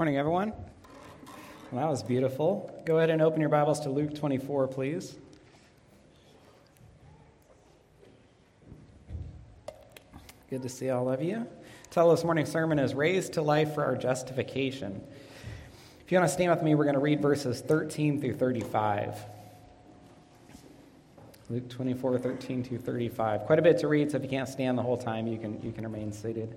Morning, everyone. Well, that was beautiful. Go ahead and open your Bibles to Luke 24, please. Good to see all of you. Title this morning's sermon is Raised to Life for Our Justification. If you want to stand with me, we're going to read verses 13 through 35. Luke 24, 13 to 35. Quite a bit to read, so if you can't stand the whole time, you can, you can remain seated.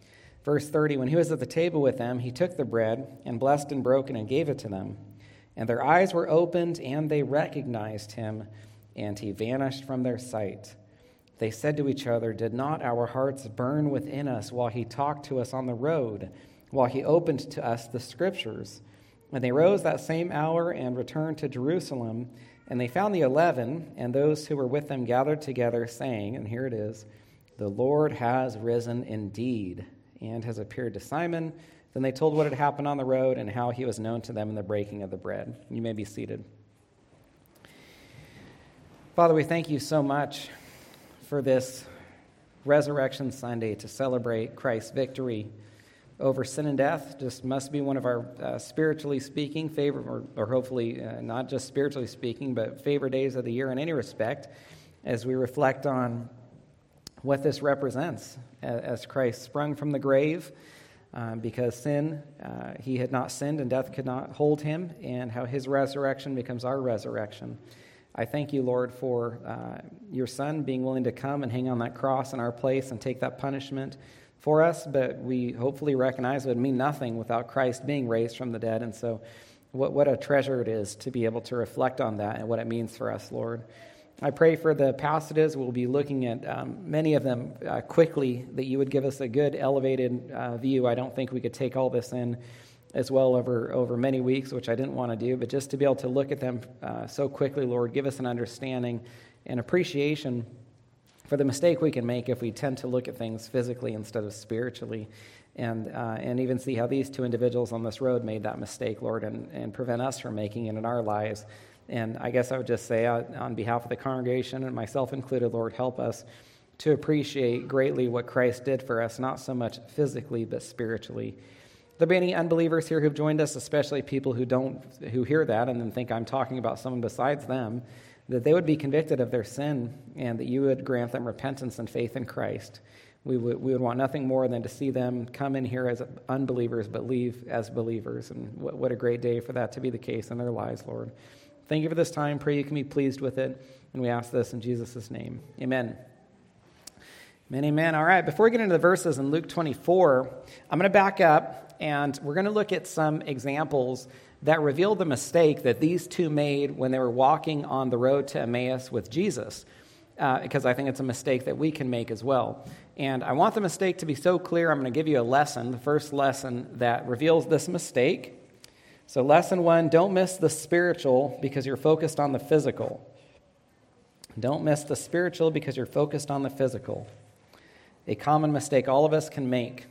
Verse 30 When he was at the table with them, he took the bread and blessed and broken and gave it to them. And their eyes were opened, and they recognized him and he vanished from their sight. They said to each other, Did not our hearts burn within us while he talked to us on the road, while he opened to us the scriptures? And they rose that same hour and returned to Jerusalem. And they found the eleven and those who were with them gathered together, saying, And here it is, The Lord has risen indeed and has appeared to Simon. Then they told what had happened on the road and how he was known to them in the breaking of the bread. You may be seated. Father, we thank you so much for this Resurrection Sunday to celebrate Christ's victory over sin and death. Just must be one of our uh, spiritually speaking favorite, or, or hopefully uh, not just spiritually speaking, but favorite days of the year in any respect, as we reflect on what this represents as Christ sprung from the grave. Um, because sin, uh, he had not sinned and death could not hold him, and how his resurrection becomes our resurrection. I thank you, Lord, for uh, your Son being willing to come and hang on that cross in our place and take that punishment for us, but we hopefully recognize it would mean nothing without Christ being raised from the dead. And so, what, what a treasure it is to be able to reflect on that and what it means for us, Lord. I pray for the passages. We'll be looking at um, many of them uh, quickly, that you would give us a good elevated uh, view. I don't think we could take all this in as well over, over many weeks, which I didn't want to do, but just to be able to look at them uh, so quickly, Lord, give us an understanding and appreciation for the mistake we can make if we tend to look at things physically instead of spiritually. And, uh, and even see how these two individuals on this road made that mistake, Lord, and, and prevent us from making it in our lives. And I guess I would just say, uh, on behalf of the congregation and myself included, Lord, help us to appreciate greatly what Christ did for us, not so much physically, but spiritually there be any unbelievers here who've joined us, especially people who don't who hear that and then think I'm talking about someone besides them, that they would be convicted of their sin and that you would grant them repentance and faith in Christ. We would, we would want nothing more than to see them come in here as unbelievers but leave as believers. And what, what a great day for that to be the case in their lives, Lord. Thank you for this time. Pray you can be pleased with it. And we ask this in Jesus' name. Amen. Amen, amen. All right, before we get into the verses in Luke 24, I'm going to back up and we're going to look at some examples that reveal the mistake that these two made when they were walking on the road to Emmaus with Jesus. uh, because I think it's a mistake that we can make as well. And I want the mistake to be so clear, I'm going to give you a lesson, the first lesson that reveals this mistake. So, lesson one don't miss the spiritual because you're focused on the physical. Don't miss the spiritual because you're focused on the physical. A common mistake all of us can make.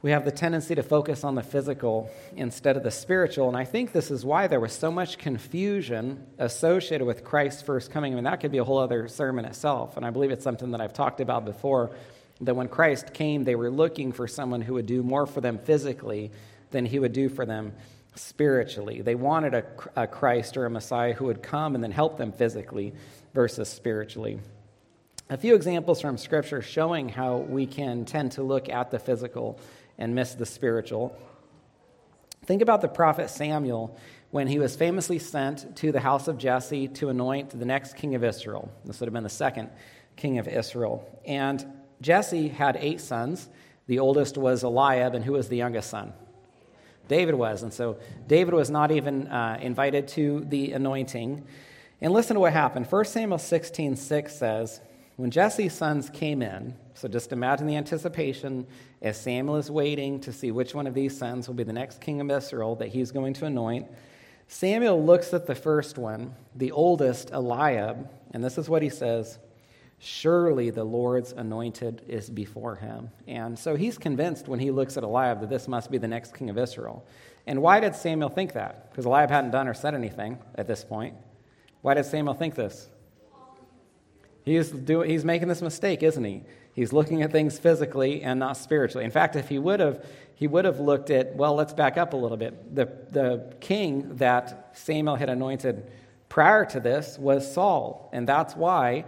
We have the tendency to focus on the physical instead of the spiritual, and I think this is why there was so much confusion associated with Christ's first coming. I mean, that could be a whole other sermon itself, and I believe it's something that I've talked about before that when Christ came, they were looking for someone who would do more for them physically than he would do for them spiritually. They wanted a, a Christ or a Messiah who would come and then help them physically versus spiritually. A few examples from Scripture showing how we can tend to look at the physical and miss the spiritual. Think about the prophet Samuel when he was famously sent to the house of Jesse to anoint the next king of Israel. This would have been the second king of Israel. And Jesse had eight sons. The oldest was Eliab, and who was the youngest son? David was. And so David was not even uh, invited to the anointing. And listen to what happened. 1 Samuel 16 6 says, When Jesse's sons came in, so just imagine the anticipation as Samuel is waiting to see which one of these sons will be the next king of Israel that he's going to anoint. Samuel looks at the first one, the oldest, Eliab, and this is what he says Surely the Lord's anointed is before him. And so he's convinced when he looks at Eliab that this must be the next king of Israel. And why did Samuel think that? Because Eliab hadn't done or said anything at this point. Why did Samuel think this? He's, doing, he's making this mistake, isn't he? He's looking at things physically and not spiritually. In fact, if he would have, he would have looked at, well, let's back up a little bit. The, the king that Samuel had anointed prior to this was Saul. And that's why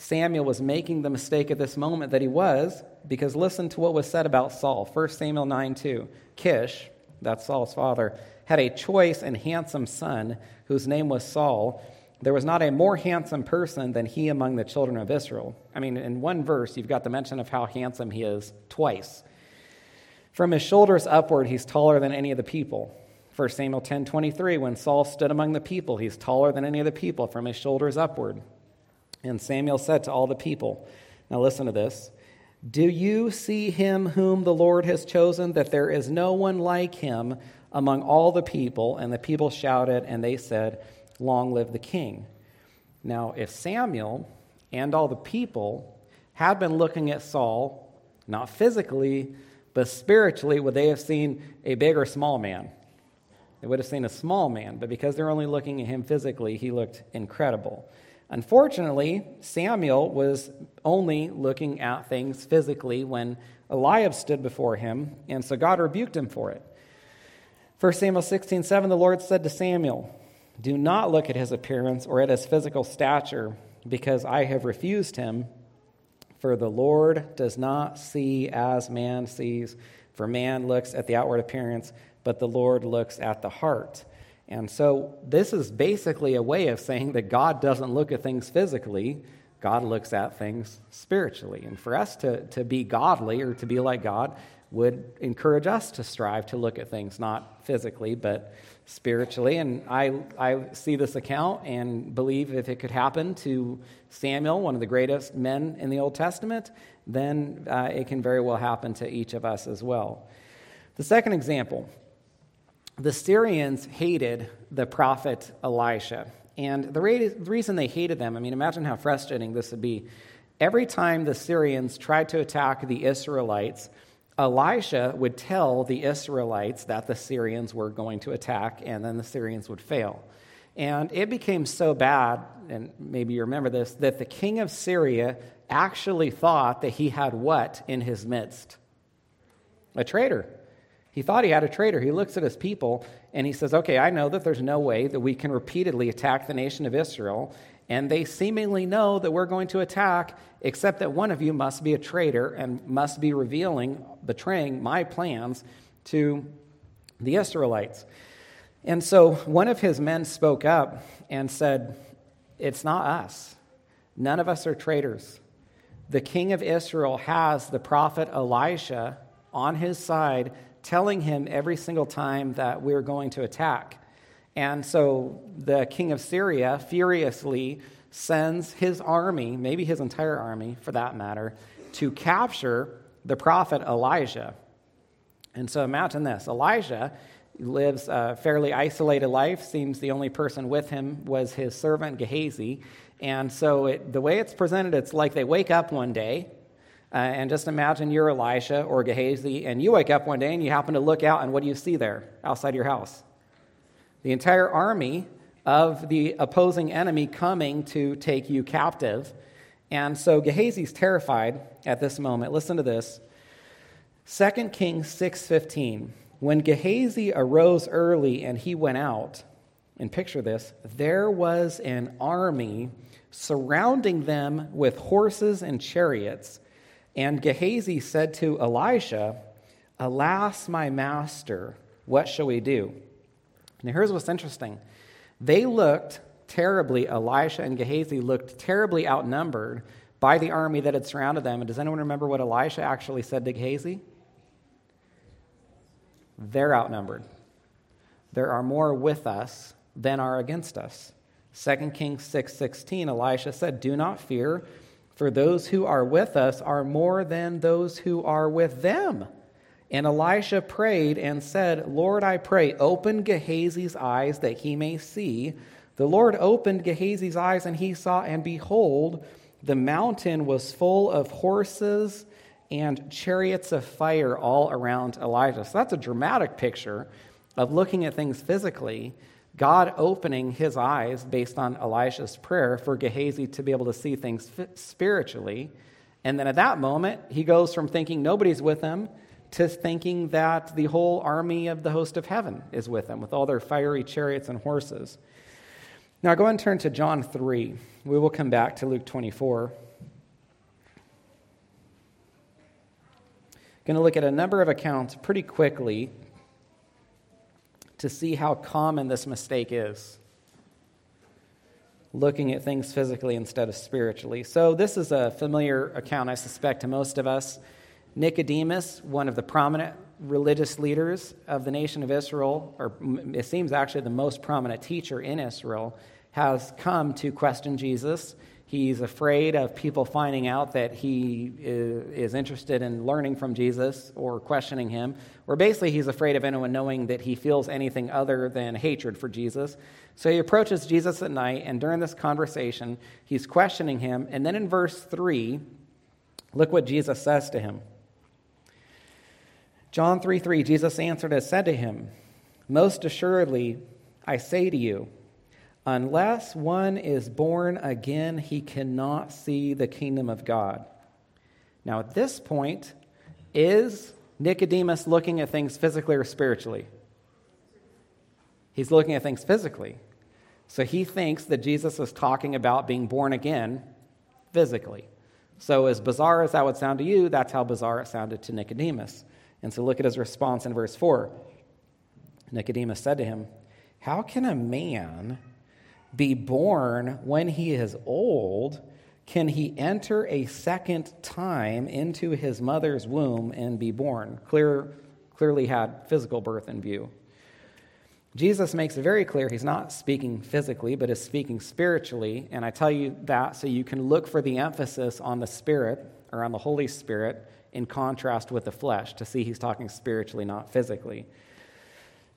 Samuel was making the mistake at this moment that he was, because listen to what was said about Saul. 1 Samuel 9 2. Kish, that's Saul's father, had a choice and handsome son whose name was Saul. There was not a more handsome person than he among the children of Israel. I mean, in one verse, you've got the mention of how handsome he is twice. From his shoulders upward, he's taller than any of the people. 1 Samuel 10 23, when Saul stood among the people, he's taller than any of the people from his shoulders upward. And Samuel said to all the people, Now listen to this. Do you see him whom the Lord has chosen, that there is no one like him among all the people? And the people shouted, and they said, Long live the king. Now, if Samuel and all the people had been looking at Saul, not physically, but spiritually, would they have seen a big or small man? They would have seen a small man, but because they're only looking at him physically, he looked incredible. Unfortunately, Samuel was only looking at things physically when Eliab stood before him, and so God rebuked him for it. 1 Samuel 16 7, the Lord said to Samuel, do not look at his appearance or at his physical stature, because I have refused him. For the Lord does not see as man sees, for man looks at the outward appearance, but the Lord looks at the heart. And so, this is basically a way of saying that God doesn't look at things physically, God looks at things spiritually. And for us to, to be godly or to be like God would encourage us to strive to look at things not physically, but spiritually. And I, I see this account and believe if it could happen to Samuel, one of the greatest men in the Old Testament, then uh, it can very well happen to each of us as well. The second example the Syrians hated the prophet Elisha. And the, re- the reason they hated them, I mean, imagine how frustrating this would be. Every time the Syrians tried to attack the Israelites, Elisha would tell the Israelites that the Syrians were going to attack, and then the Syrians would fail. And it became so bad, and maybe you remember this, that the king of Syria actually thought that he had what in his midst? A traitor. He thought he had a traitor. He looks at his people and he says, Okay, I know that there's no way that we can repeatedly attack the nation of Israel and they seemingly know that we're going to attack, except that one of you must be a traitor and must be revealing, betraying my plans to the Israelites. And so one of his men spoke up and said, It's not us. None of us are traitors. The king of Israel has the prophet Elisha on his side, telling him every single time that we're going to attack. And so the king of Syria furiously sends his army, maybe his entire army for that matter, to capture the prophet Elijah. And so imagine this Elijah lives a fairly isolated life, seems the only person with him was his servant Gehazi. And so it, the way it's presented, it's like they wake up one day, uh, and just imagine you're Elisha or Gehazi, and you wake up one day and you happen to look out, and what do you see there outside your house? The entire army of the opposing enemy coming to take you captive. And so Gehazi's terrified at this moment. Listen to this. 2 Kings 6:15. When Gehazi arose early and he went out, and picture this, there was an army surrounding them with horses and chariots. And Gehazi said to Elisha, Alas, my master, what shall we do? Now, here's what's interesting. They looked terribly, Elisha and Gehazi looked terribly outnumbered by the army that had surrounded them. And does anyone remember what Elisha actually said to Gehazi? They're outnumbered. There are more with us than are against us. 2 Kings 6:16 Elisha said, "Do not fear, for those who are with us are more than those who are with them." And Elisha prayed and said, Lord, I pray, open Gehazi's eyes that he may see. The Lord opened Gehazi's eyes, and he saw, and behold, the mountain was full of horses and chariots of fire all around Elijah. So that's a dramatic picture of looking at things physically, God opening his eyes based on Elisha's prayer for Gehazi to be able to see things spiritually. And then at that moment, he goes from thinking nobody's with him to thinking that the whole army of the host of heaven is with them, with all their fiery chariots and horses. Now, go and turn to John 3. We will come back to Luke 24. Going to look at a number of accounts pretty quickly to see how common this mistake is. Looking at things physically instead of spiritually. So, this is a familiar account, I suspect, to most of us. Nicodemus, one of the prominent religious leaders of the nation of Israel, or it seems actually the most prominent teacher in Israel, has come to question Jesus. He's afraid of people finding out that he is interested in learning from Jesus or questioning him. Or basically, he's afraid of anyone knowing that he feels anything other than hatred for Jesus. So he approaches Jesus at night, and during this conversation, he's questioning him. And then in verse 3, look what Jesus says to him. John 3 3, Jesus answered and said to him, Most assuredly, I say to you, unless one is born again, he cannot see the kingdom of God. Now, at this point, is Nicodemus looking at things physically or spiritually? He's looking at things physically. So he thinks that Jesus is talking about being born again physically. So, as bizarre as that would sound to you, that's how bizarre it sounded to Nicodemus. And so look at his response in verse 4. Nicodemus said to him, How can a man be born when he is old? Can he enter a second time into his mother's womb and be born? Clear, clearly had physical birth in view. Jesus makes it very clear he's not speaking physically, but is speaking spiritually. And I tell you that so you can look for the emphasis on the Spirit or on the Holy Spirit in contrast with the flesh to see he's talking spiritually, not physically.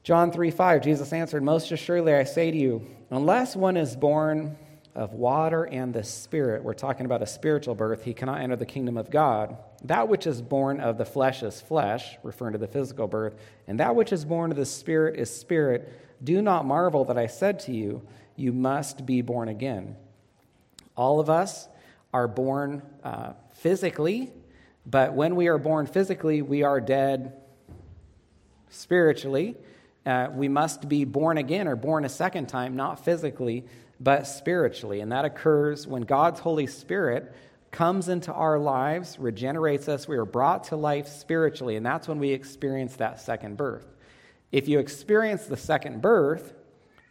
John 3 5, Jesus answered, Most assuredly I say to you, unless one is born of water and the Spirit, we're talking about a spiritual birth, he cannot enter the kingdom of God. That which is born of the flesh is flesh, referring to the physical birth, and that which is born of the Spirit is spirit. Do not marvel that I said to you, You must be born again. All of us are born uh, physically but when we are born physically, we are dead spiritually. Uh, we must be born again or born a second time, not physically, but spiritually. And that occurs when God's Holy Spirit comes into our lives, regenerates us. We are brought to life spiritually, and that's when we experience that second birth. If you experience the second birth,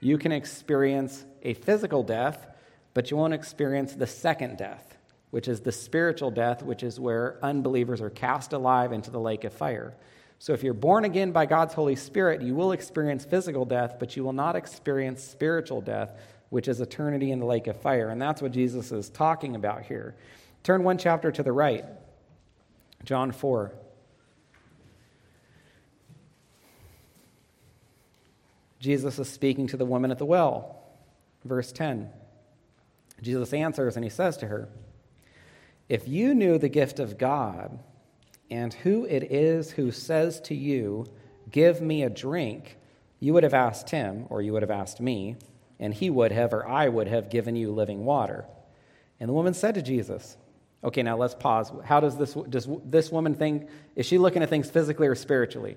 you can experience a physical death, but you won't experience the second death which is the spiritual death, which is where unbelievers are cast alive into the lake of fire. So if you're born again by God's Holy Spirit, you will experience physical death, but you will not experience spiritual death which is eternity in the lake of fire. And that's what Jesus is talking about here. Turn one chapter to the right, John 4. Jesus is speaking to the woman at the well. Verse 10. Jesus answers and he says to her, If you knew the gift of God and who it is who says to you, Give me a drink, you would have asked him, or you would have asked me, and he would have, or I would have given you living water. And the woman said to Jesus, Okay, now let's pause. How does this, does this woman think? Is she looking at things physically or spiritually?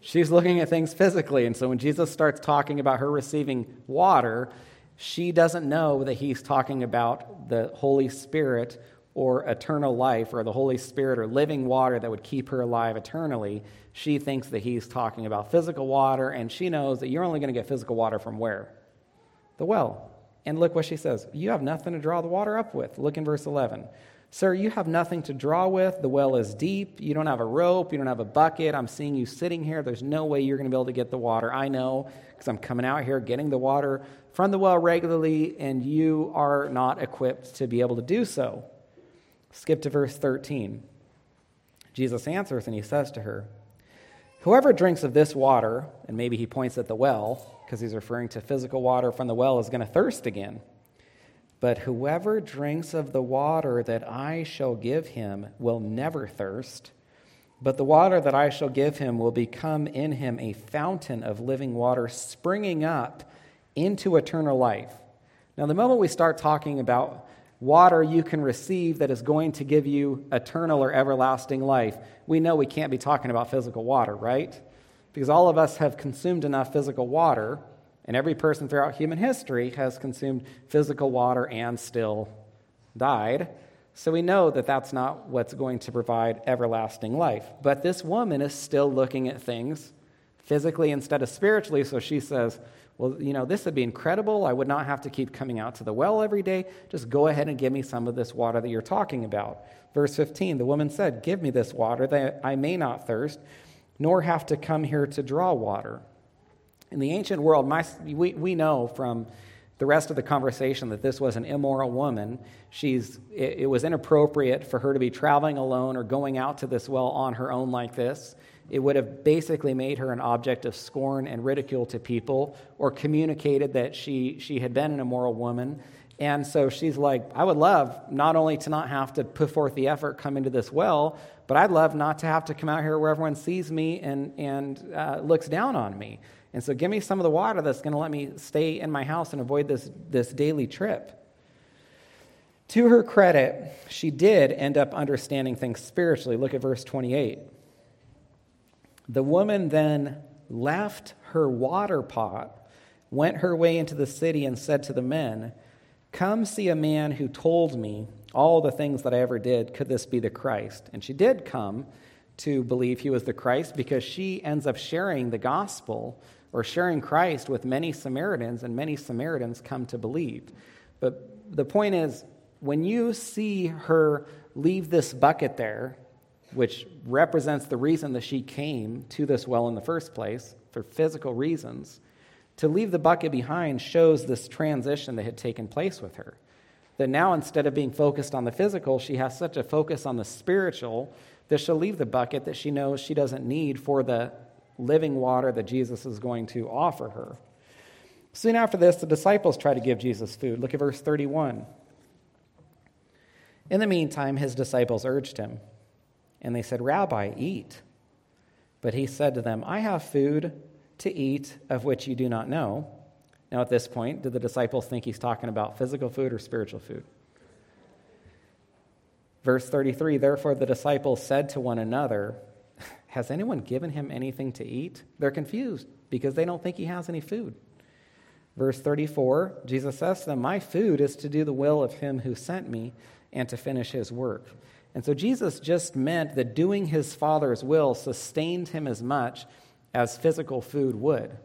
She's looking at things physically. And so when Jesus starts talking about her receiving water, she doesn't know that he's talking about the Holy Spirit or eternal life or the Holy Spirit or living water that would keep her alive eternally. She thinks that he's talking about physical water, and she knows that you're only going to get physical water from where? The well. And look what she says You have nothing to draw the water up with. Look in verse 11. Sir, you have nothing to draw with. The well is deep. You don't have a rope. You don't have a bucket. I'm seeing you sitting here. There's no way you're going to be able to get the water. I know because I'm coming out here getting the water from the well regularly, and you are not equipped to be able to do so. Skip to verse 13. Jesus answers and he says to her, Whoever drinks of this water, and maybe he points at the well, because he's referring to physical water from the well, is going to thirst again. But whoever drinks of the water that I shall give him will never thirst. But the water that I shall give him will become in him a fountain of living water springing up into eternal life. Now, the moment we start talking about water you can receive that is going to give you eternal or everlasting life, we know we can't be talking about physical water, right? Because all of us have consumed enough physical water, and every person throughout human history has consumed physical water and still died. So we know that that's not what's going to provide everlasting life. But this woman is still looking at things physically instead of spiritually, so she says, well, you know, this would be incredible. I would not have to keep coming out to the well every day. Just go ahead and give me some of this water that you're talking about. Verse 15 The woman said, Give me this water that I may not thirst, nor have to come here to draw water. In the ancient world, my, we, we know from the rest of the conversation that this was an immoral woman. She's, it, it was inappropriate for her to be traveling alone or going out to this well on her own like this. It would have basically made her an object of scorn and ridicule to people or communicated that she, she had been an immoral woman. And so she's like, I would love not only to not have to put forth the effort, come into this well, but I'd love not to have to come out here where everyone sees me and, and uh, looks down on me. And so give me some of the water that's going to let me stay in my house and avoid this, this daily trip. To her credit, she did end up understanding things spiritually. Look at verse 28. The woman then left her water pot, went her way into the city, and said to the men, Come see a man who told me all the things that I ever did. Could this be the Christ? And she did come to believe he was the Christ because she ends up sharing the gospel or sharing Christ with many Samaritans, and many Samaritans come to believe. But the point is, when you see her leave this bucket there which represents the reason that she came to this well in the first place, for physical reasons, to leave the bucket behind shows this transition that had taken place with her. That now, instead of being focused on the physical, she has such a focus on the spiritual that she'll leave the bucket that she knows she doesn't need for the living water that Jesus is going to offer her. Soon after this, the disciples try to give Jesus food. Look at verse 31. In the meantime, his disciples urged him. And they said, Rabbi, eat. But he said to them, I have food to eat of which you do not know. Now, at this point, did the disciples think he's talking about physical food or spiritual food? Verse 33 Therefore, the disciples said to one another, Has anyone given him anything to eat? They're confused because they don't think he has any food. Verse 34 Jesus says to them, My food is to do the will of him who sent me and to finish his work. And so Jesus just meant that doing his Father's will sustained him as much as physical food would.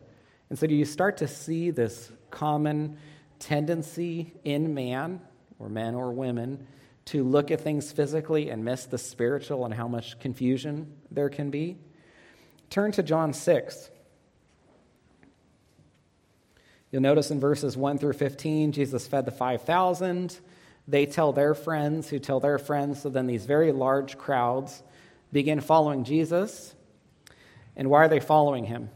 And so do you start to see this common tendency in man, or men or women, to look at things physically and miss the spiritual and how much confusion there can be? Turn to John 6. You'll notice in verses 1 through 15, Jesus fed the 5,000. They tell their friends, who tell their friends. So then these very large crowds begin following Jesus. And why are they following him?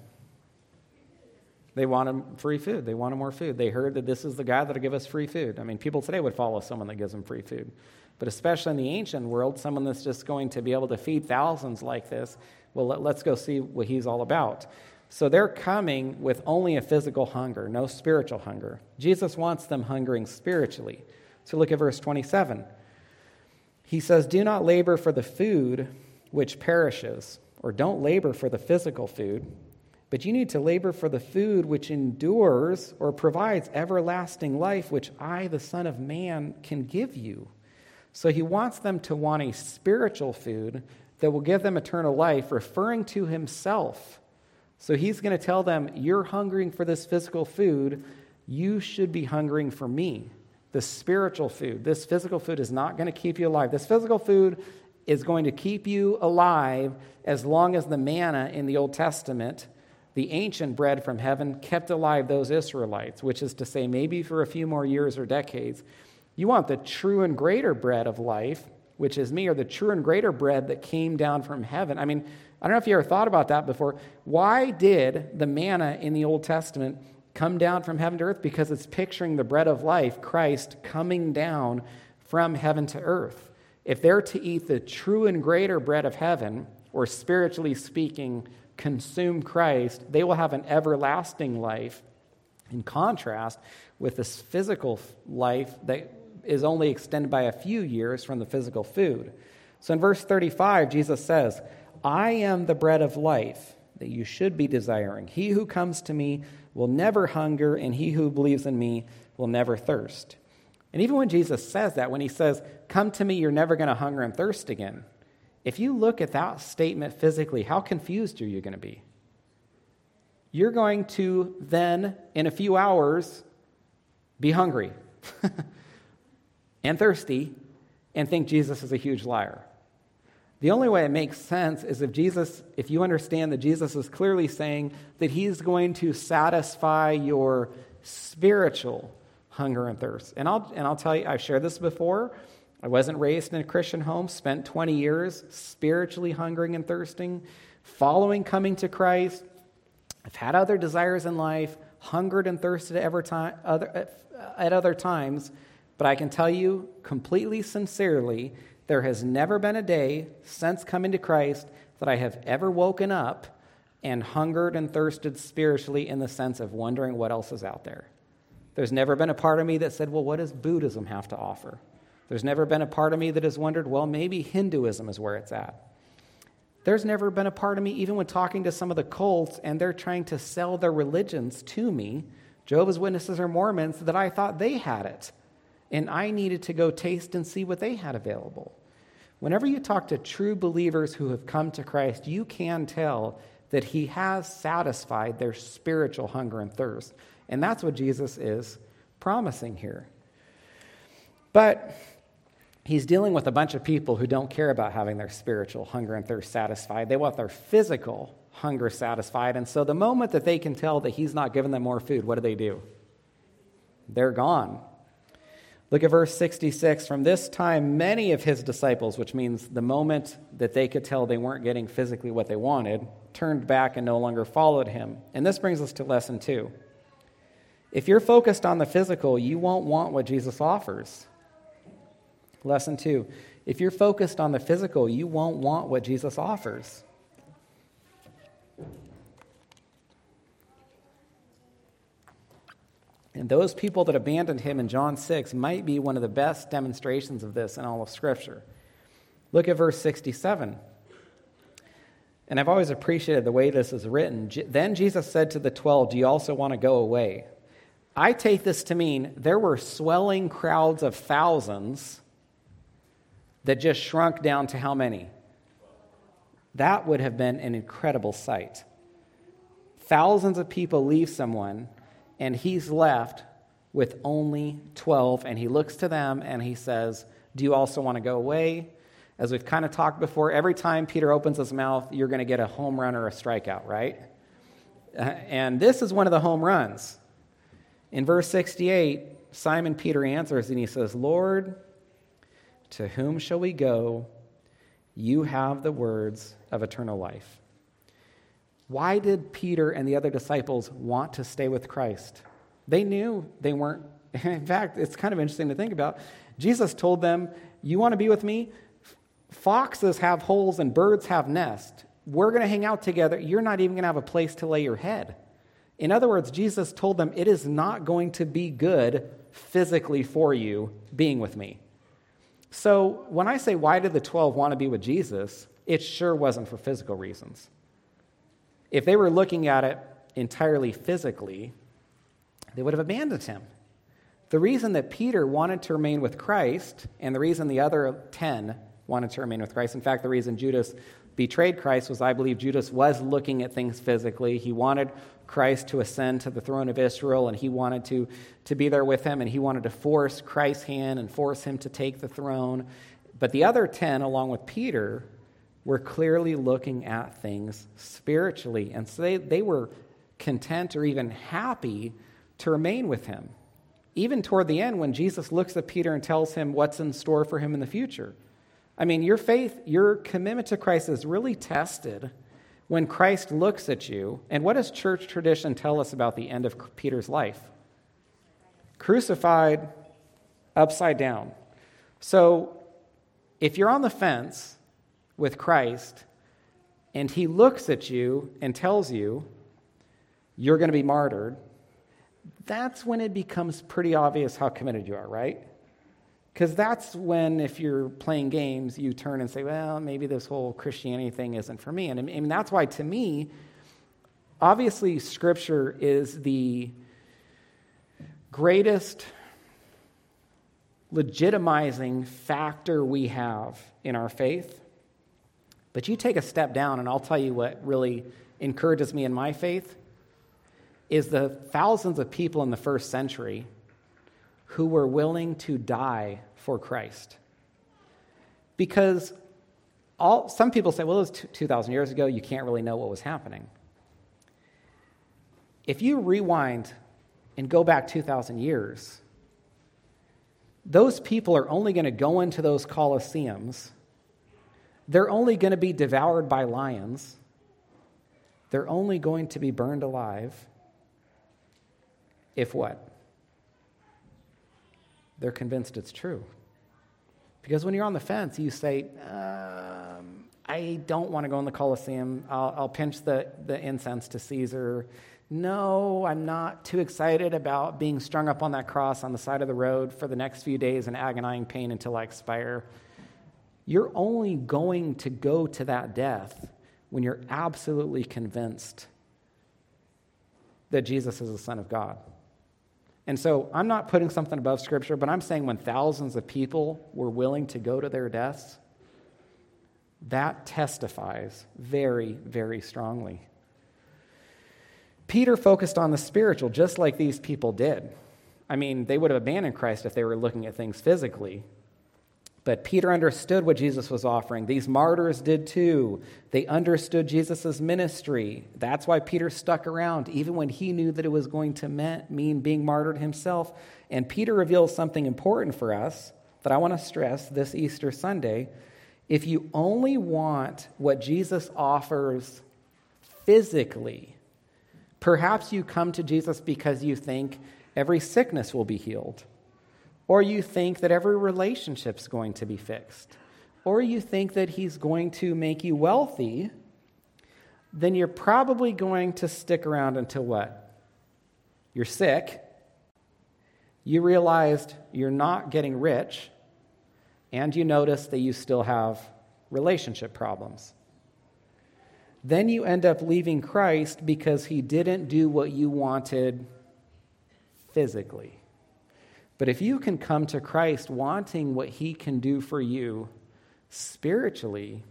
They wanted free food. They wanted more food. They heard that this is the guy that'll give us free food. I mean, people today would follow someone that gives them free food. But especially in the ancient world, someone that's just going to be able to feed thousands like this, well, let, us go see what he's all about. So they're coming with only a physical hunger, no spiritual hunger. Jesus wants them hungering spiritually. So look at verse 27. He says, Do not labor for the food which perishes, or don't labor for the physical food, but you need to labor for the food which endures or provides everlasting life, which I, the Son of Man, can give you. So he wants them to want a spiritual food that will give them eternal life, referring to himself. So he's going to tell them, You're hungering for this physical food. You should be hungering for me, the spiritual food. This physical food is not going to keep you alive. This physical food is going to keep you alive as long as the manna in the Old Testament, the ancient bread from heaven, kept alive those Israelites, which is to say, maybe for a few more years or decades. You want the true and greater bread of life, which is me, or the true and greater bread that came down from heaven. I mean, I don't know if you ever thought about that before. Why did the manna in the Old Testament come down from heaven to earth? Because it's picturing the bread of life, Christ, coming down from heaven to earth. If they're to eat the true and greater bread of heaven, or spiritually speaking, consume Christ, they will have an everlasting life. In contrast with this physical life that is only extended by a few years from the physical food. So in verse 35, Jesus says, I am the bread of life that you should be desiring. He who comes to me will never hunger, and he who believes in me will never thirst. And even when Jesus says that, when he says, Come to me, you're never going to hunger and thirst again, if you look at that statement physically, how confused are you going to be? You're going to then, in a few hours, be hungry. and thirsty and think Jesus is a huge liar. The only way it makes sense is if Jesus, if you understand that Jesus is clearly saying that he's going to satisfy your spiritual hunger and thirst. And I'll, and I'll tell you, I've shared this before. I wasn't raised in a Christian home, spent 20 years spiritually hungering and thirsting, following coming to Christ. I've had other desires in life, hungered and thirsted at, every time, other, at other times but I can tell you completely sincerely, there has never been a day since coming to Christ that I have ever woken up and hungered and thirsted spiritually in the sense of wondering what else is out there. There's never been a part of me that said, well, what does Buddhism have to offer? There's never been a part of me that has wondered, well, maybe Hinduism is where it's at. There's never been a part of me, even when talking to some of the cults and they're trying to sell their religions to me, Jehovah's Witnesses or Mormons, that I thought they had it and I needed to go taste and see what they had available. Whenever you talk to true believers who have come to Christ, you can tell that He has satisfied their spiritual hunger and thirst. And that's what Jesus is promising here. But He's dealing with a bunch of people who don't care about having their spiritual hunger and thirst satisfied. They want their physical hunger satisfied. And so the moment that they can tell that He's not giving them more food, what do they do? They're gone. Look at verse 66. From this time, many of his disciples, which means the moment that they could tell they weren't getting physically what they wanted, turned back and no longer followed him. And this brings us to lesson two. If you're focused on the physical, you won't want what Jesus offers. Lesson two. If you're focused on the physical, you won't want what Jesus offers. And those people that abandoned him in John 6 might be one of the best demonstrations of this in all of Scripture. Look at verse 67. And I've always appreciated the way this is written. Then Jesus said to the twelve, Do you also want to go away? I take this to mean there were swelling crowds of thousands that just shrunk down to how many? That would have been an incredible sight. Thousands of people leave someone and he's left with only 12. And he looks to them and he says, Do you also want to go away? As we've kind of talked before, every time Peter opens his mouth, you're going to get a home run or a strikeout, right? Uh, and this is one of the home runs. In verse 68, Simon Peter answers and he says, Lord, to whom shall we go? You have the words of eternal life. Why did Peter and the other disciples want to stay with Christ? They knew they weren't. In fact, it's kind of interesting to think about. Jesus told them, You want to be with me? Foxes have holes and birds have nests. We're going to hang out together. You're not even going to have a place to lay your head. In other words, Jesus told them, It is not going to be good physically for you being with me. So when I say, Why did the 12 want to be with Jesus? It sure wasn't for physical reasons. If they were looking at it entirely physically, they would have abandoned him. The reason that Peter wanted to remain with Christ, and the reason the other 10 wanted to remain with Christ, in fact, the reason Judas betrayed Christ was I believe Judas was looking at things physically. He wanted Christ to ascend to the throne of Israel, and he wanted to, to be there with him, and he wanted to force Christ's hand and force him to take the throne. But the other 10, along with Peter, were clearly looking at things spiritually. And so they, they were content or even happy to remain with him. Even toward the end, when Jesus looks at Peter and tells him what's in store for him in the future. I mean, your faith, your commitment to Christ is really tested when Christ looks at you. And what does church tradition tell us about the end of Peter's life? Crucified upside down. So if you're on the fence with Christ and he looks at you and tells you you're going to be martyred, that's when it becomes pretty obvious how committed you are, right? Because that's when, if you're playing games, you turn and say, well, maybe this whole Christianity thing isn't for me. And, and that's why, to me, obviously, Scripture is the greatest legitimizing factor we have in our faith. But you take a step down, and I'll tell you what really encourages me in my faith is the thousands of people in the first century who were willing to die for Christ. Because all, some people say, well, it was 2,000 years ago, you can't really know what was happening. If you rewind and go back 2,000 years, those people are only going to go into those colosseums. They're only going to be devoured by lions. They're only going to be burned alive. If what? They're convinced it's true. Because when you're on the fence, you say, um, I don't want to go in the Colosseum. I'll, I'll pinch the, the incense to Caesar. No, I'm not too excited about being strung up on that cross on the side of the road for the next few days in agonizing pain until I expire. You're only going to go to that death when you're absolutely convinced that Jesus is the Son of God. And so I'm not putting something above Scripture, but I'm saying when thousands of people were willing to go to their deaths, that testifies very, very strongly. Peter focused on the spiritual, just like these people did. I mean, they would have abandoned Christ if they were looking at things physically. But Peter understood what Jesus was offering. These martyrs did too. They understood Jesus' ministry. That's why Peter stuck around, even when he knew that it was going to mean being martyred himself. And Peter reveals something important for us that I want to stress this Easter Sunday. If you only want what Jesus offers physically, perhaps you come to Jesus because you think every sickness will be healed or you think that every relationship's going to be fixed, or you think that he's going to make you wealthy, then you're probably going to stick around until what? You're sick, you realized you're not getting rich, and you notice that you still have relationship problems. Then you end up leaving Christ because he didn't do what you wanted physically. But if you can come to Christ wanting what he can do for you spiritually,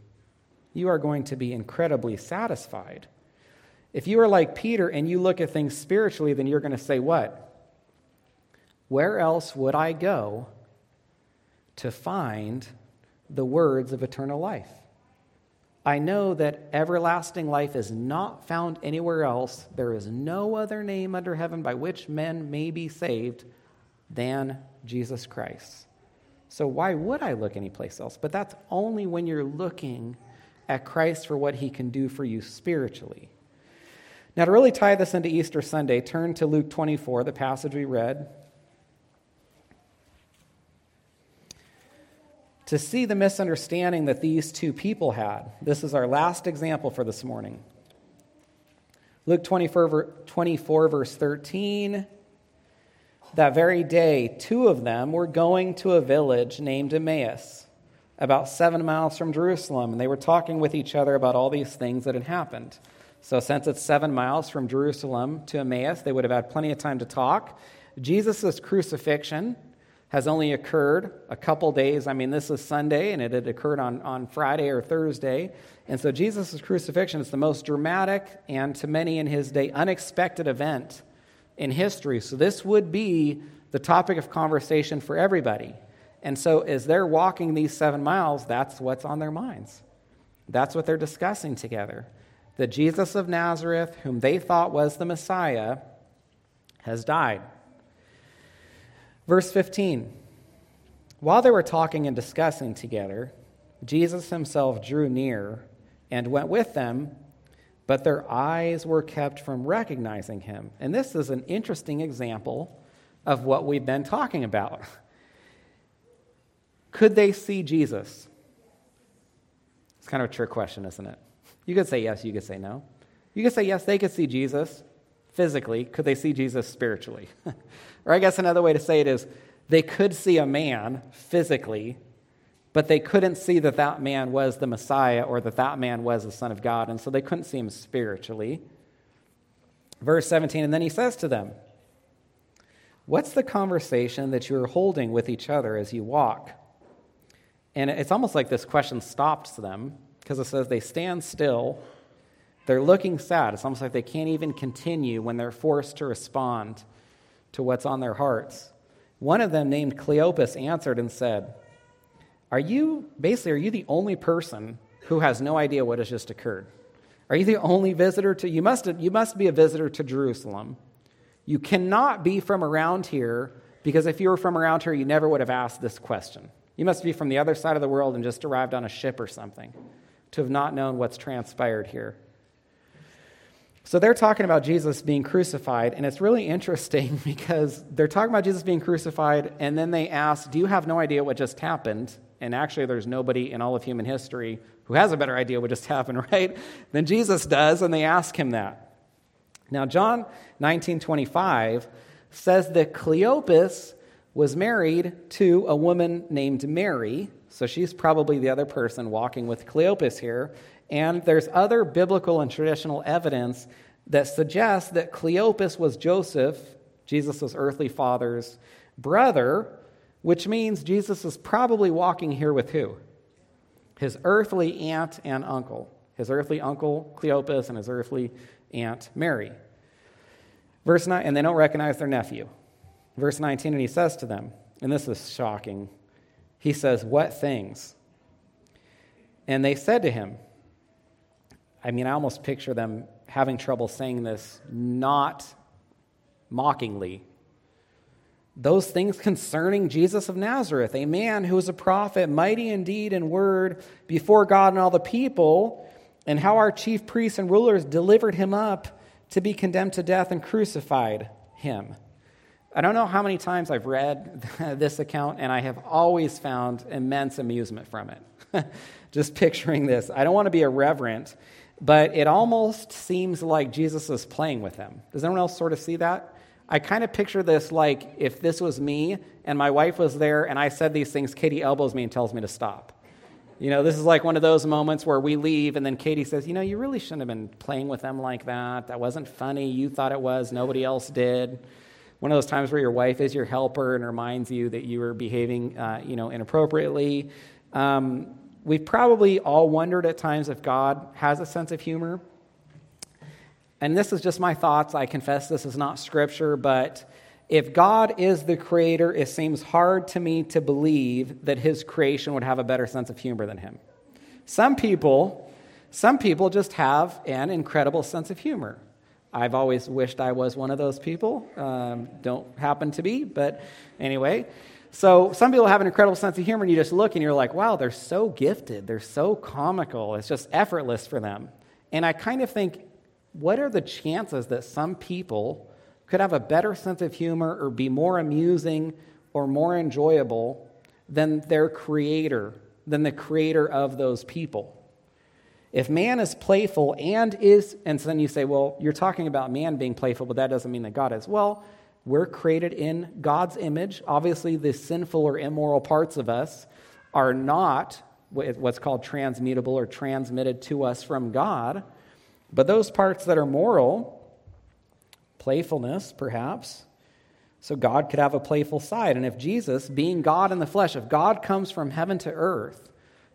you are going to be incredibly satisfied. If you are like Peter and you look at things spiritually, then you're going to say, What? Where else would I go to find the words of eternal life? I know that everlasting life is not found anywhere else. There is no other name under heaven by which men may be saved than Jesus Christ. So why would I look anyplace else? But that's only when you're looking at Christ for what he can do for you spiritually. Now, to really tie this into Easter Sunday, turn to Luke 24, the passage we read. To see the misunderstanding that these two people had. This is our last example for this morning. Luke 24, 24 verse 13. That very day, two of them were going to a village named Emmaus, about seven miles from Jerusalem, and they were talking with each other about all these things that had happened. So, since it's seven miles from Jerusalem to Emmaus, they would have had plenty of time to talk. Jesus' crucifixion has only occurred a couple days. I mean, this is Sunday, and it had occurred on, on Friday or Thursday. And so, Jesus' crucifixion is the most dramatic and, to many in his day, unexpected event in history. So, this would be the topic of conversation for everybody. And so, as they're walking these seven miles, that's what's on their minds. That's what they're discussing together. The Jesus of Nazareth, whom they thought was the Messiah, has died. Verse 15 While they were talking and discussing together, Jesus himself drew near and went with them but their eyes were kept from recognizing him. And this is an interesting example of what we've been talking about. Could they see Jesus? It's kind of a trick question, isn't it? You could say yes, you could say no. You could say yes, they could see Jesus physically. Could they see Jesus spiritually? or I guess another way to say it is they could see a man physically but they couldn't see that that man was the Messiah or that that man was the Son of God, and so they couldn't see him spiritually. Verse 17, and then he says to them, What's the conversation that you're holding with each other as you walk? And it's almost like this question stops them because it says they stand still. They're looking sad. It's almost like they can't even continue when they're forced to respond to what's on their hearts. One of them, named Cleopas, answered and said, are you, basically, are you the only person who has no idea what has just occurred? Are you the only visitor to, you must, you must be a visitor to Jerusalem. You cannot be from around here because if you were from around here, you never would have asked this question. You must be from the other side of the world and just arrived on a ship or something to have not known what's transpired here. So they're talking about Jesus being crucified, and it's really interesting because they're talking about Jesus being crucified, and then they ask, Do you have no idea what just happened? And actually, there's nobody in all of human history who has a better idea what just happened, right? Than Jesus does, and they ask him that. Now, John 19:25 says that Cleopas was married to a woman named Mary. So she's probably the other person walking with Cleopas here. And there's other biblical and traditional evidence that suggests that Cleopas was Joseph, Jesus' earthly father's brother, which means Jesus is probably walking here with who? His earthly aunt and uncle. His earthly uncle Cleopas and his earthly aunt Mary. Verse 9, and they don't recognize their nephew. Verse 19, and he says to them, and this is shocking. He says, What things? And they said to him, I mean, I almost picture them having trouble saying this not mockingly, those things concerning Jesus of Nazareth, a man who was a prophet, mighty in word before God and all the people, and how our chief priests and rulers delivered him up to be condemned to death and crucified him. I don't know how many times I've read this account, and I have always found immense amusement from it. Just picturing this. I don't want to be irreverent, but it almost seems like Jesus is playing with them. Does anyone else sort of see that? I kind of picture this like if this was me and my wife was there and I said these things, Katie elbows me and tells me to stop. You know, this is like one of those moments where we leave and then Katie says, You know, you really shouldn't have been playing with them like that. That wasn't funny. You thought it was, nobody else did. One of those times where your wife is your helper and reminds you that you were behaving, uh, you know, inappropriately. Um, we've probably all wondered at times if God has a sense of humor and this is just my thoughts. I confess this is not scripture, but if God is the creator, it seems hard to me to believe that his creation would have a better sense of humor than him. Some people some people just have an incredible sense of humor. I've always wished I was one of those people. Um, don't happen to be, but anyway. So some people have an incredible sense of humor, and you just look and you're like, wow, they're so gifted. They're so comical. It's just effortless for them. And I kind of think, what are the chances that some people could have a better sense of humor or be more amusing or more enjoyable than their creator, than the creator of those people? If man is playful and is, and so then you say, well, you're talking about man being playful, but that doesn't mean that God is. Well, we're created in God's image. Obviously, the sinful or immoral parts of us are not what's called transmutable or transmitted to us from God. But those parts that are moral, playfulness perhaps, so God could have a playful side. And if Jesus, being God in the flesh, if God comes from heaven to earth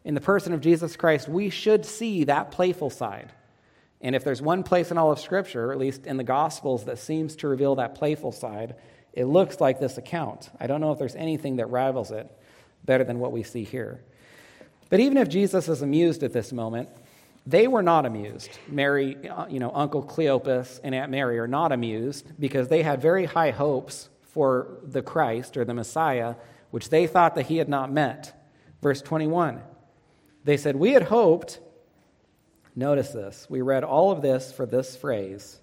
in the person of Jesus Christ, we should see that playful side. And if there's one place in all of Scripture, at least in the Gospels, that seems to reveal that playful side, it looks like this account. I don't know if there's anything that rivals it better than what we see here. But even if Jesus is amused at this moment, they were not amused. Mary, uh, you know, Uncle Cleopas and Aunt Mary are not amused because they had very high hopes for the Christ or the Messiah, which they thought that he had not met. Verse 21. They said, We had hoped Notice this. We read all of this for this phrase.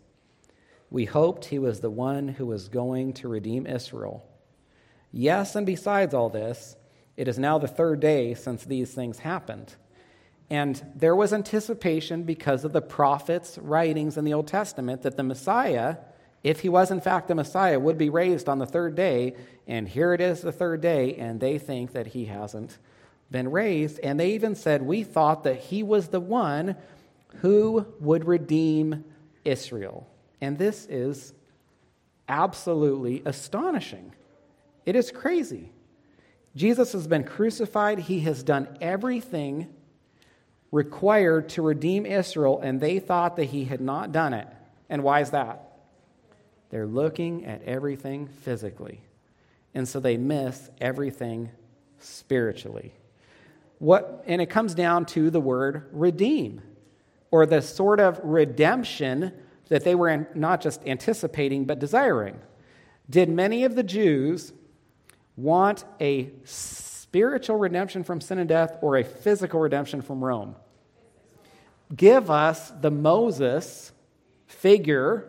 We hoped he was the one who was going to redeem Israel. Yes, and besides all this, it is now the third day since these things happened. And there was anticipation because of the prophets' writings in the Old Testament that the Messiah, if he was in fact the Messiah, would be raised on the third day. And here it is the third day, and they think that he hasn't been raised. And they even said, We thought that he was the one who would redeem Israel? And this is absolutely astonishing. It is crazy. Jesus has been crucified, he has done everything required to redeem Israel, and they thought that he had not done it. And why is that? They're looking at everything physically. And so they miss everything spiritually. What, and it comes down to the word redeem or the sort of redemption that they were not just anticipating but desiring. Did many of the Jews want a spiritual redemption from sin and death or a physical redemption from Rome? Give us the Moses figure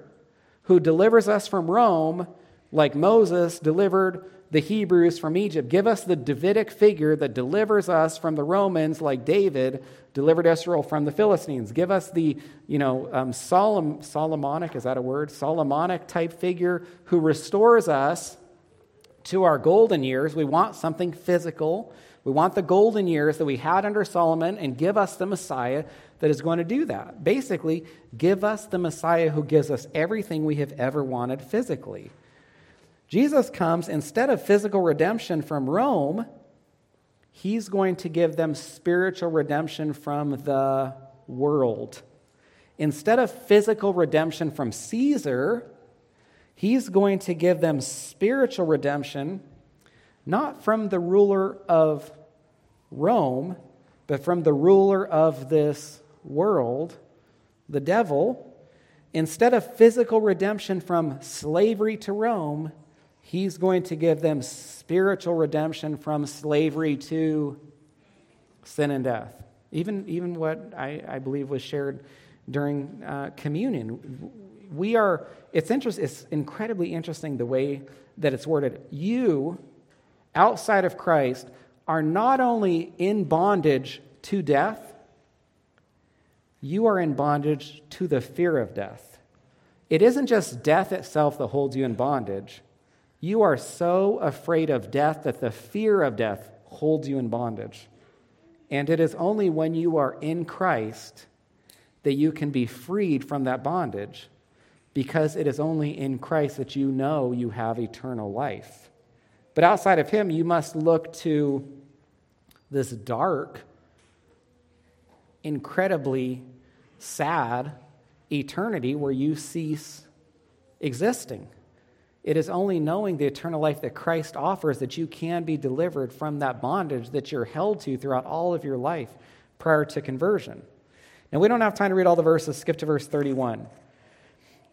who delivers us from Rome like Moses delivered the Hebrews from Egypt. Give us the Davidic figure that delivers us from the Romans, like David delivered Israel from the Philistines. Give us the, you know, um, Solom- Solomonic, is that a word? Solomonic type figure who restores us to our golden years. We want something physical. We want the golden years that we had under Solomon and give us the Messiah that is going to do that. Basically, give us the Messiah who gives us everything we have ever wanted physically. Jesus comes, instead of physical redemption from Rome, he's going to give them spiritual redemption from the world. Instead of physical redemption from Caesar, he's going to give them spiritual redemption, not from the ruler of Rome, but from the ruler of this world, the devil. Instead of physical redemption from slavery to Rome, He's going to give them spiritual redemption from slavery to sin and death. Even, even what I, I believe was shared during uh, communion. We are, it's, interest, it's incredibly interesting the way that it's worded. You, outside of Christ, are not only in bondage to death, you are in bondage to the fear of death. It isn't just death itself that holds you in bondage, you are so afraid of death that the fear of death holds you in bondage. And it is only when you are in Christ that you can be freed from that bondage because it is only in Christ that you know you have eternal life. But outside of Him, you must look to this dark, incredibly sad eternity where you cease existing. It is only knowing the eternal life that Christ offers that you can be delivered from that bondage that you're held to throughout all of your life prior to conversion. Now, we don't have time to read all the verses. Skip to verse 31.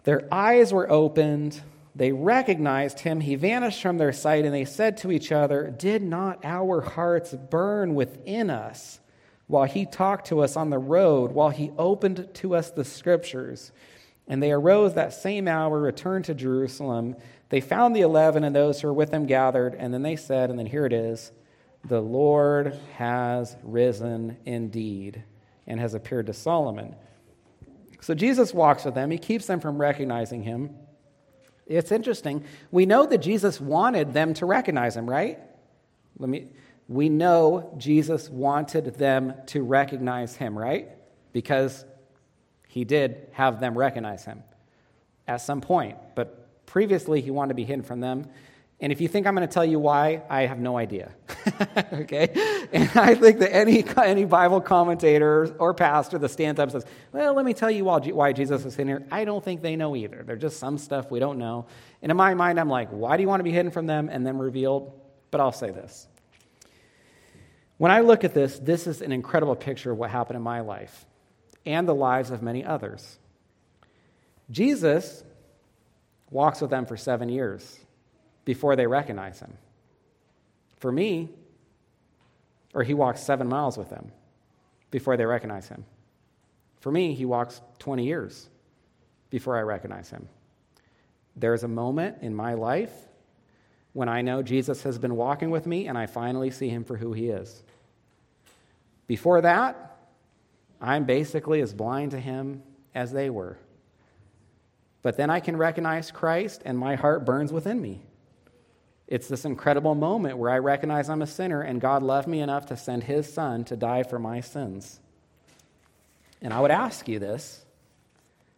Their eyes were opened. They recognized him. He vanished from their sight, and they said to each other, Did not our hearts burn within us while he talked to us on the road, while he opened to us the scriptures? And they arose that same hour, returned to Jerusalem. They found the eleven and those who were with them gathered, and then they said, and then here it is The Lord has risen indeed and has appeared to Solomon. So Jesus walks with them, he keeps them from recognizing him. It's interesting. We know that Jesus wanted them to recognize him, right? Let me we know Jesus wanted them to recognize him, right? Because he did have them recognize him at some point, but previously he wanted to be hidden from them. And if you think I'm going to tell you why, I have no idea. okay? And I think that any, any Bible commentator or pastor that stands up and says, Well, let me tell you why Jesus is hidden here, I don't think they know either. There's just some stuff we don't know. And in my mind, I'm like, Why do you want to be hidden from them and then revealed? But I'll say this. When I look at this, this is an incredible picture of what happened in my life and the lives of many others. Jesus walks with them for seven years before they recognize him. For me, or he walks seven miles with them before they recognize him. For me, he walks 20 years before I recognize him. There's a moment in my life when I know Jesus has been walking with me and I finally see him for who he is. Before that, I'm basically as blind to him as they were. But then I can recognize Christ and my heart burns within me. It's this incredible moment where I recognize I'm a sinner and God loved me enough to send his son to die for my sins. And I would ask you this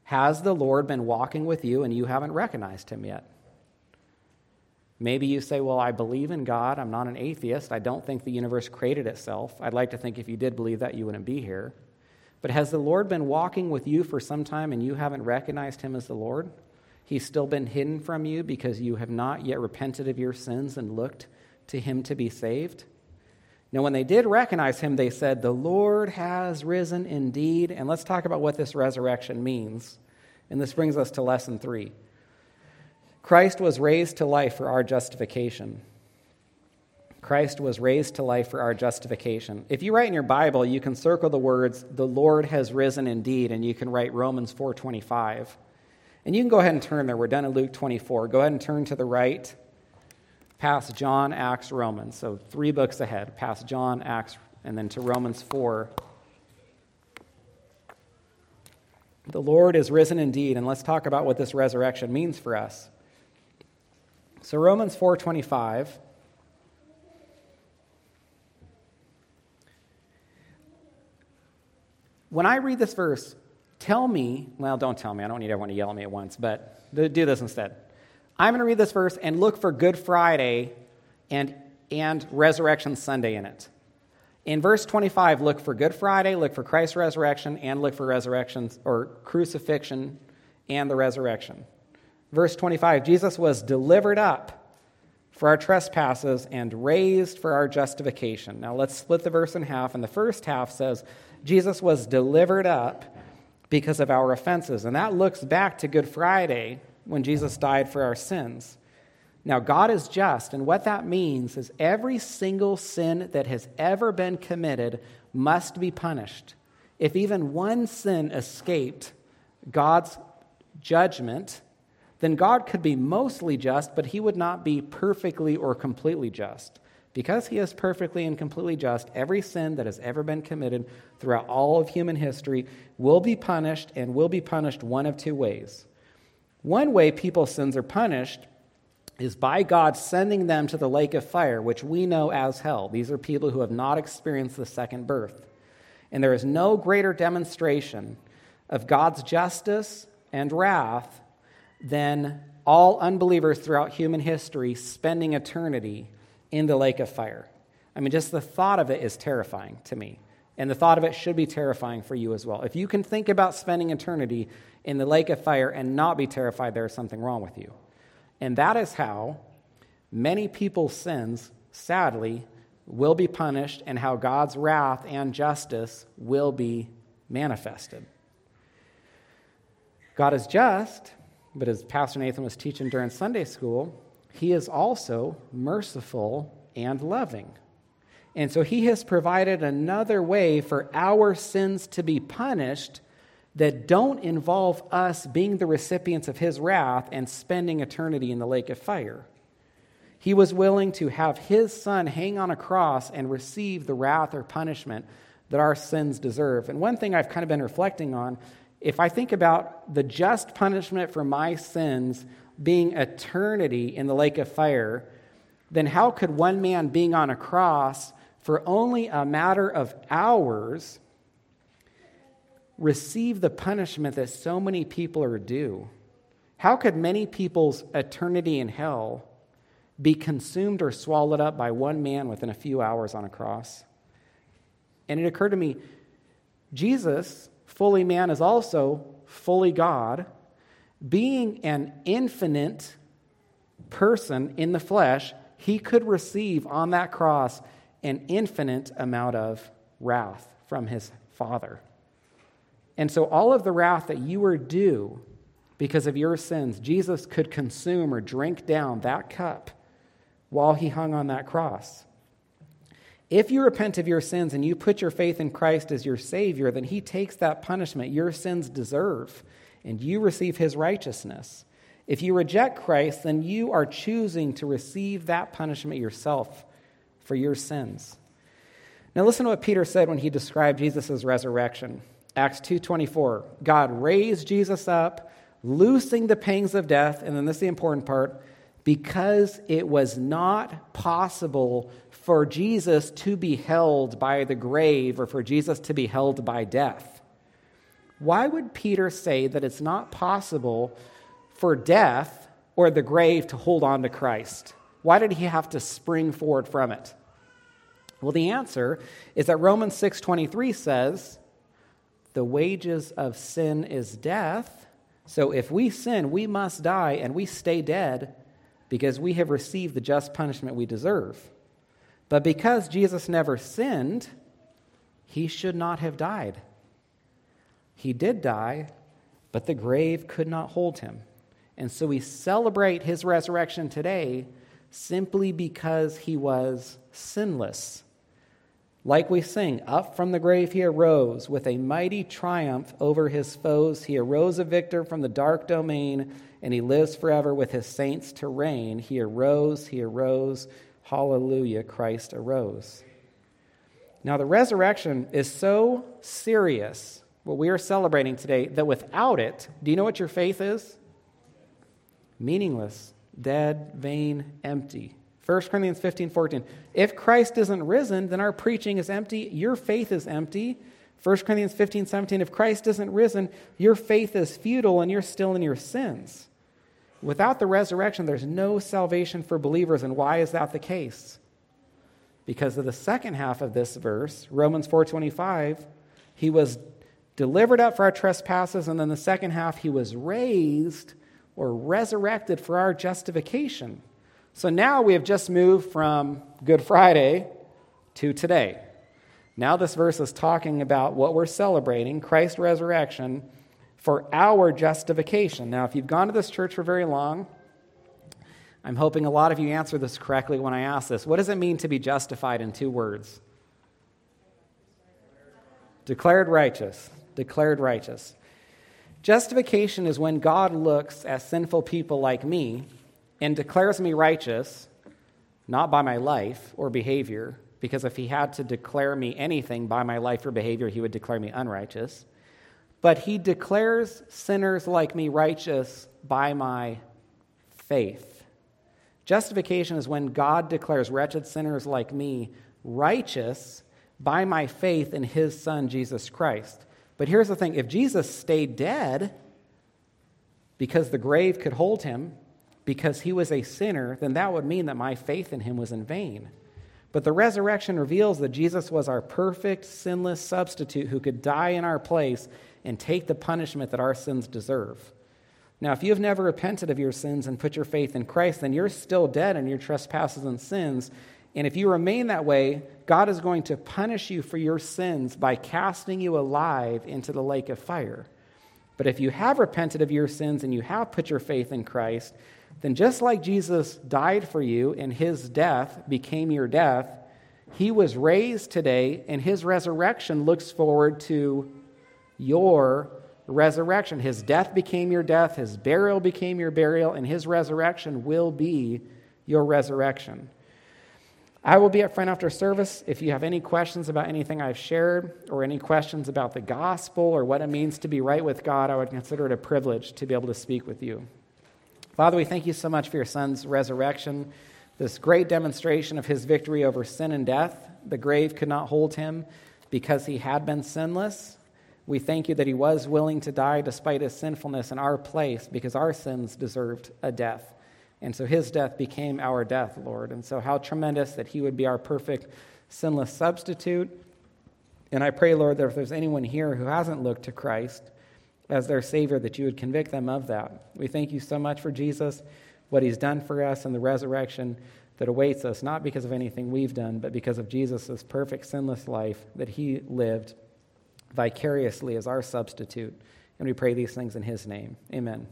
Has the Lord been walking with you and you haven't recognized him yet? Maybe you say, Well, I believe in God. I'm not an atheist. I don't think the universe created itself. I'd like to think if you did believe that, you wouldn't be here. But has the Lord been walking with you for some time and you haven't recognized him as the Lord? He's still been hidden from you because you have not yet repented of your sins and looked to him to be saved. Now, when they did recognize him, they said, The Lord has risen indeed. And let's talk about what this resurrection means. And this brings us to lesson three Christ was raised to life for our justification. Christ was raised to life for our justification. If you write in your Bible, you can circle the words, The Lord has risen indeed, and you can write Romans 4.25. And you can go ahead and turn there. We're done in Luke 24. Go ahead and turn to the right, past John, Acts, Romans. So three books ahead, past John, Acts, and then to Romans 4. The Lord is risen indeed, and let's talk about what this resurrection means for us. So Romans 4:25 When I read this verse, Tell me, well, don't tell me, I don't need everyone to yell at me at once, but do this instead. I'm going to read this verse and look for Good Friday and, and Resurrection Sunday in it. In verse 25, look for Good Friday, look for Christ's resurrection, and look for resurrection or crucifixion and the resurrection. Verse 25, Jesus was delivered up for our trespasses and raised for our justification. Now let's split the verse in half. And the first half says, Jesus was delivered up because of our offenses. And that looks back to Good Friday when Jesus died for our sins. Now, God is just, and what that means is every single sin that has ever been committed must be punished. If even one sin escaped God's judgment, then God could be mostly just, but he would not be perfectly or completely just. Because he is perfectly and completely just, every sin that has ever been committed throughout all of human history will be punished and will be punished one of two ways. One way people's sins are punished is by God sending them to the lake of fire, which we know as hell. These are people who have not experienced the second birth. And there is no greater demonstration of God's justice and wrath than all unbelievers throughout human history spending eternity in the lake of fire. I mean, just the thought of it is terrifying to me. And the thought of it should be terrifying for you as well. If you can think about spending eternity in the lake of fire and not be terrified, there is something wrong with you. And that is how many people's sins, sadly, will be punished and how God's wrath and justice will be manifested. God is just, but as Pastor Nathan was teaching during Sunday school, he is also merciful and loving. And so he has provided another way for our sins to be punished that don't involve us being the recipients of his wrath and spending eternity in the lake of fire. He was willing to have his son hang on a cross and receive the wrath or punishment that our sins deserve. And one thing I've kind of been reflecting on if I think about the just punishment for my sins being eternity in the lake of fire, then how could one man being on a cross for only a matter of hours receive the punishment that so many people are due? How could many people's eternity in hell be consumed or swallowed up by one man within a few hours on a cross? And it occurred to me Jesus fully man is also fully God, being an infinite person in the flesh, he could receive on that cross an infinite amount of wrath from his Father. And so, all of the wrath that you were due because of your sins, Jesus could consume or drink down that cup while he hung on that cross. If you repent of your sins and you put your faith in Christ as your Savior, then He takes that punishment your sins deserve and you receive His righteousness. If you reject Christ, then you are choosing to receive that punishment yourself for your sins. Now listen to what Peter said when he described Jesus' resurrection. Acts 2:24. God raised Jesus up, loosing the pangs of death, and then this is the important part, because it was not possible for Jesus to be held by the grave or for Jesus to be held by death. Why would Peter say that it's not possible for death or the grave to hold on to Christ? Why did he have to spring forward from it? Well, the answer is that Romans 6:23 says, "The wages of sin is death." So if we sin, we must die and we stay dead because we have received the just punishment we deserve. But because Jesus never sinned, he should not have died. He did die, but the grave could not hold him. And so we celebrate his resurrection today simply because he was sinless. Like we sing, up from the grave he arose with a mighty triumph over his foes. He arose a victor from the dark domain, and he lives forever with his saints to reign. He arose, he arose Hallelujah, Christ arose. Now, the resurrection is so serious, what we are celebrating today, that without it, do you know what your faith is? Meaningless, dead, vain, empty. 1 Corinthians 15 14. If Christ isn't risen, then our preaching is empty, your faith is empty. 1 Corinthians 15 17. If Christ isn't risen, your faith is futile and you're still in your sins. Without the resurrection, there's no salvation for believers. And why is that the case? Because of the second half of this verse, Romans 4:25, he was delivered up for our trespasses, and then the second half, he was raised or resurrected for our justification. So now we have just moved from Good Friday to today. Now this verse is talking about what we're celebrating, Christ's resurrection, for our justification. Now, if you've gone to this church for very long, I'm hoping a lot of you answer this correctly when I ask this. What does it mean to be justified in two words? Declared righteous. Declared righteous. Justification is when God looks at sinful people like me and declares me righteous, not by my life or behavior, because if he had to declare me anything by my life or behavior, he would declare me unrighteous but he declares sinners like me righteous by my faith. Justification is when God declares wretched sinners like me righteous by my faith in his son, Jesus Christ. But here's the thing if Jesus stayed dead because the grave could hold him, because he was a sinner, then that would mean that my faith in him was in vain. But the resurrection reveals that Jesus was our perfect, sinless substitute who could die in our place and take the punishment that our sins deserve. Now, if you have never repented of your sins and put your faith in Christ, then you're still dead in your trespasses and sins. And if you remain that way, God is going to punish you for your sins by casting you alive into the lake of fire. But if you have repented of your sins and you have put your faith in Christ, then just like Jesus died for you and his death became your death, he was raised today and his resurrection looks forward to your resurrection. His death became your death, his burial became your burial, and his resurrection will be your resurrection. I will be at front after service. If you have any questions about anything I've shared or any questions about the gospel or what it means to be right with God, I would consider it a privilege to be able to speak with you. Father, we thank you so much for your son's resurrection, this great demonstration of his victory over sin and death. The grave could not hold him because he had been sinless. We thank you that he was willing to die despite his sinfulness in our place because our sins deserved a death. And so his death became our death, Lord. And so, how tremendous that he would be our perfect, sinless substitute. And I pray, Lord, that if there's anyone here who hasn't looked to Christ as their Savior, that you would convict them of that. We thank you so much for Jesus, what he's done for us, and the resurrection that awaits us, not because of anything we've done, but because of Jesus' perfect, sinless life that he lived vicariously as our substitute. And we pray these things in his name. Amen.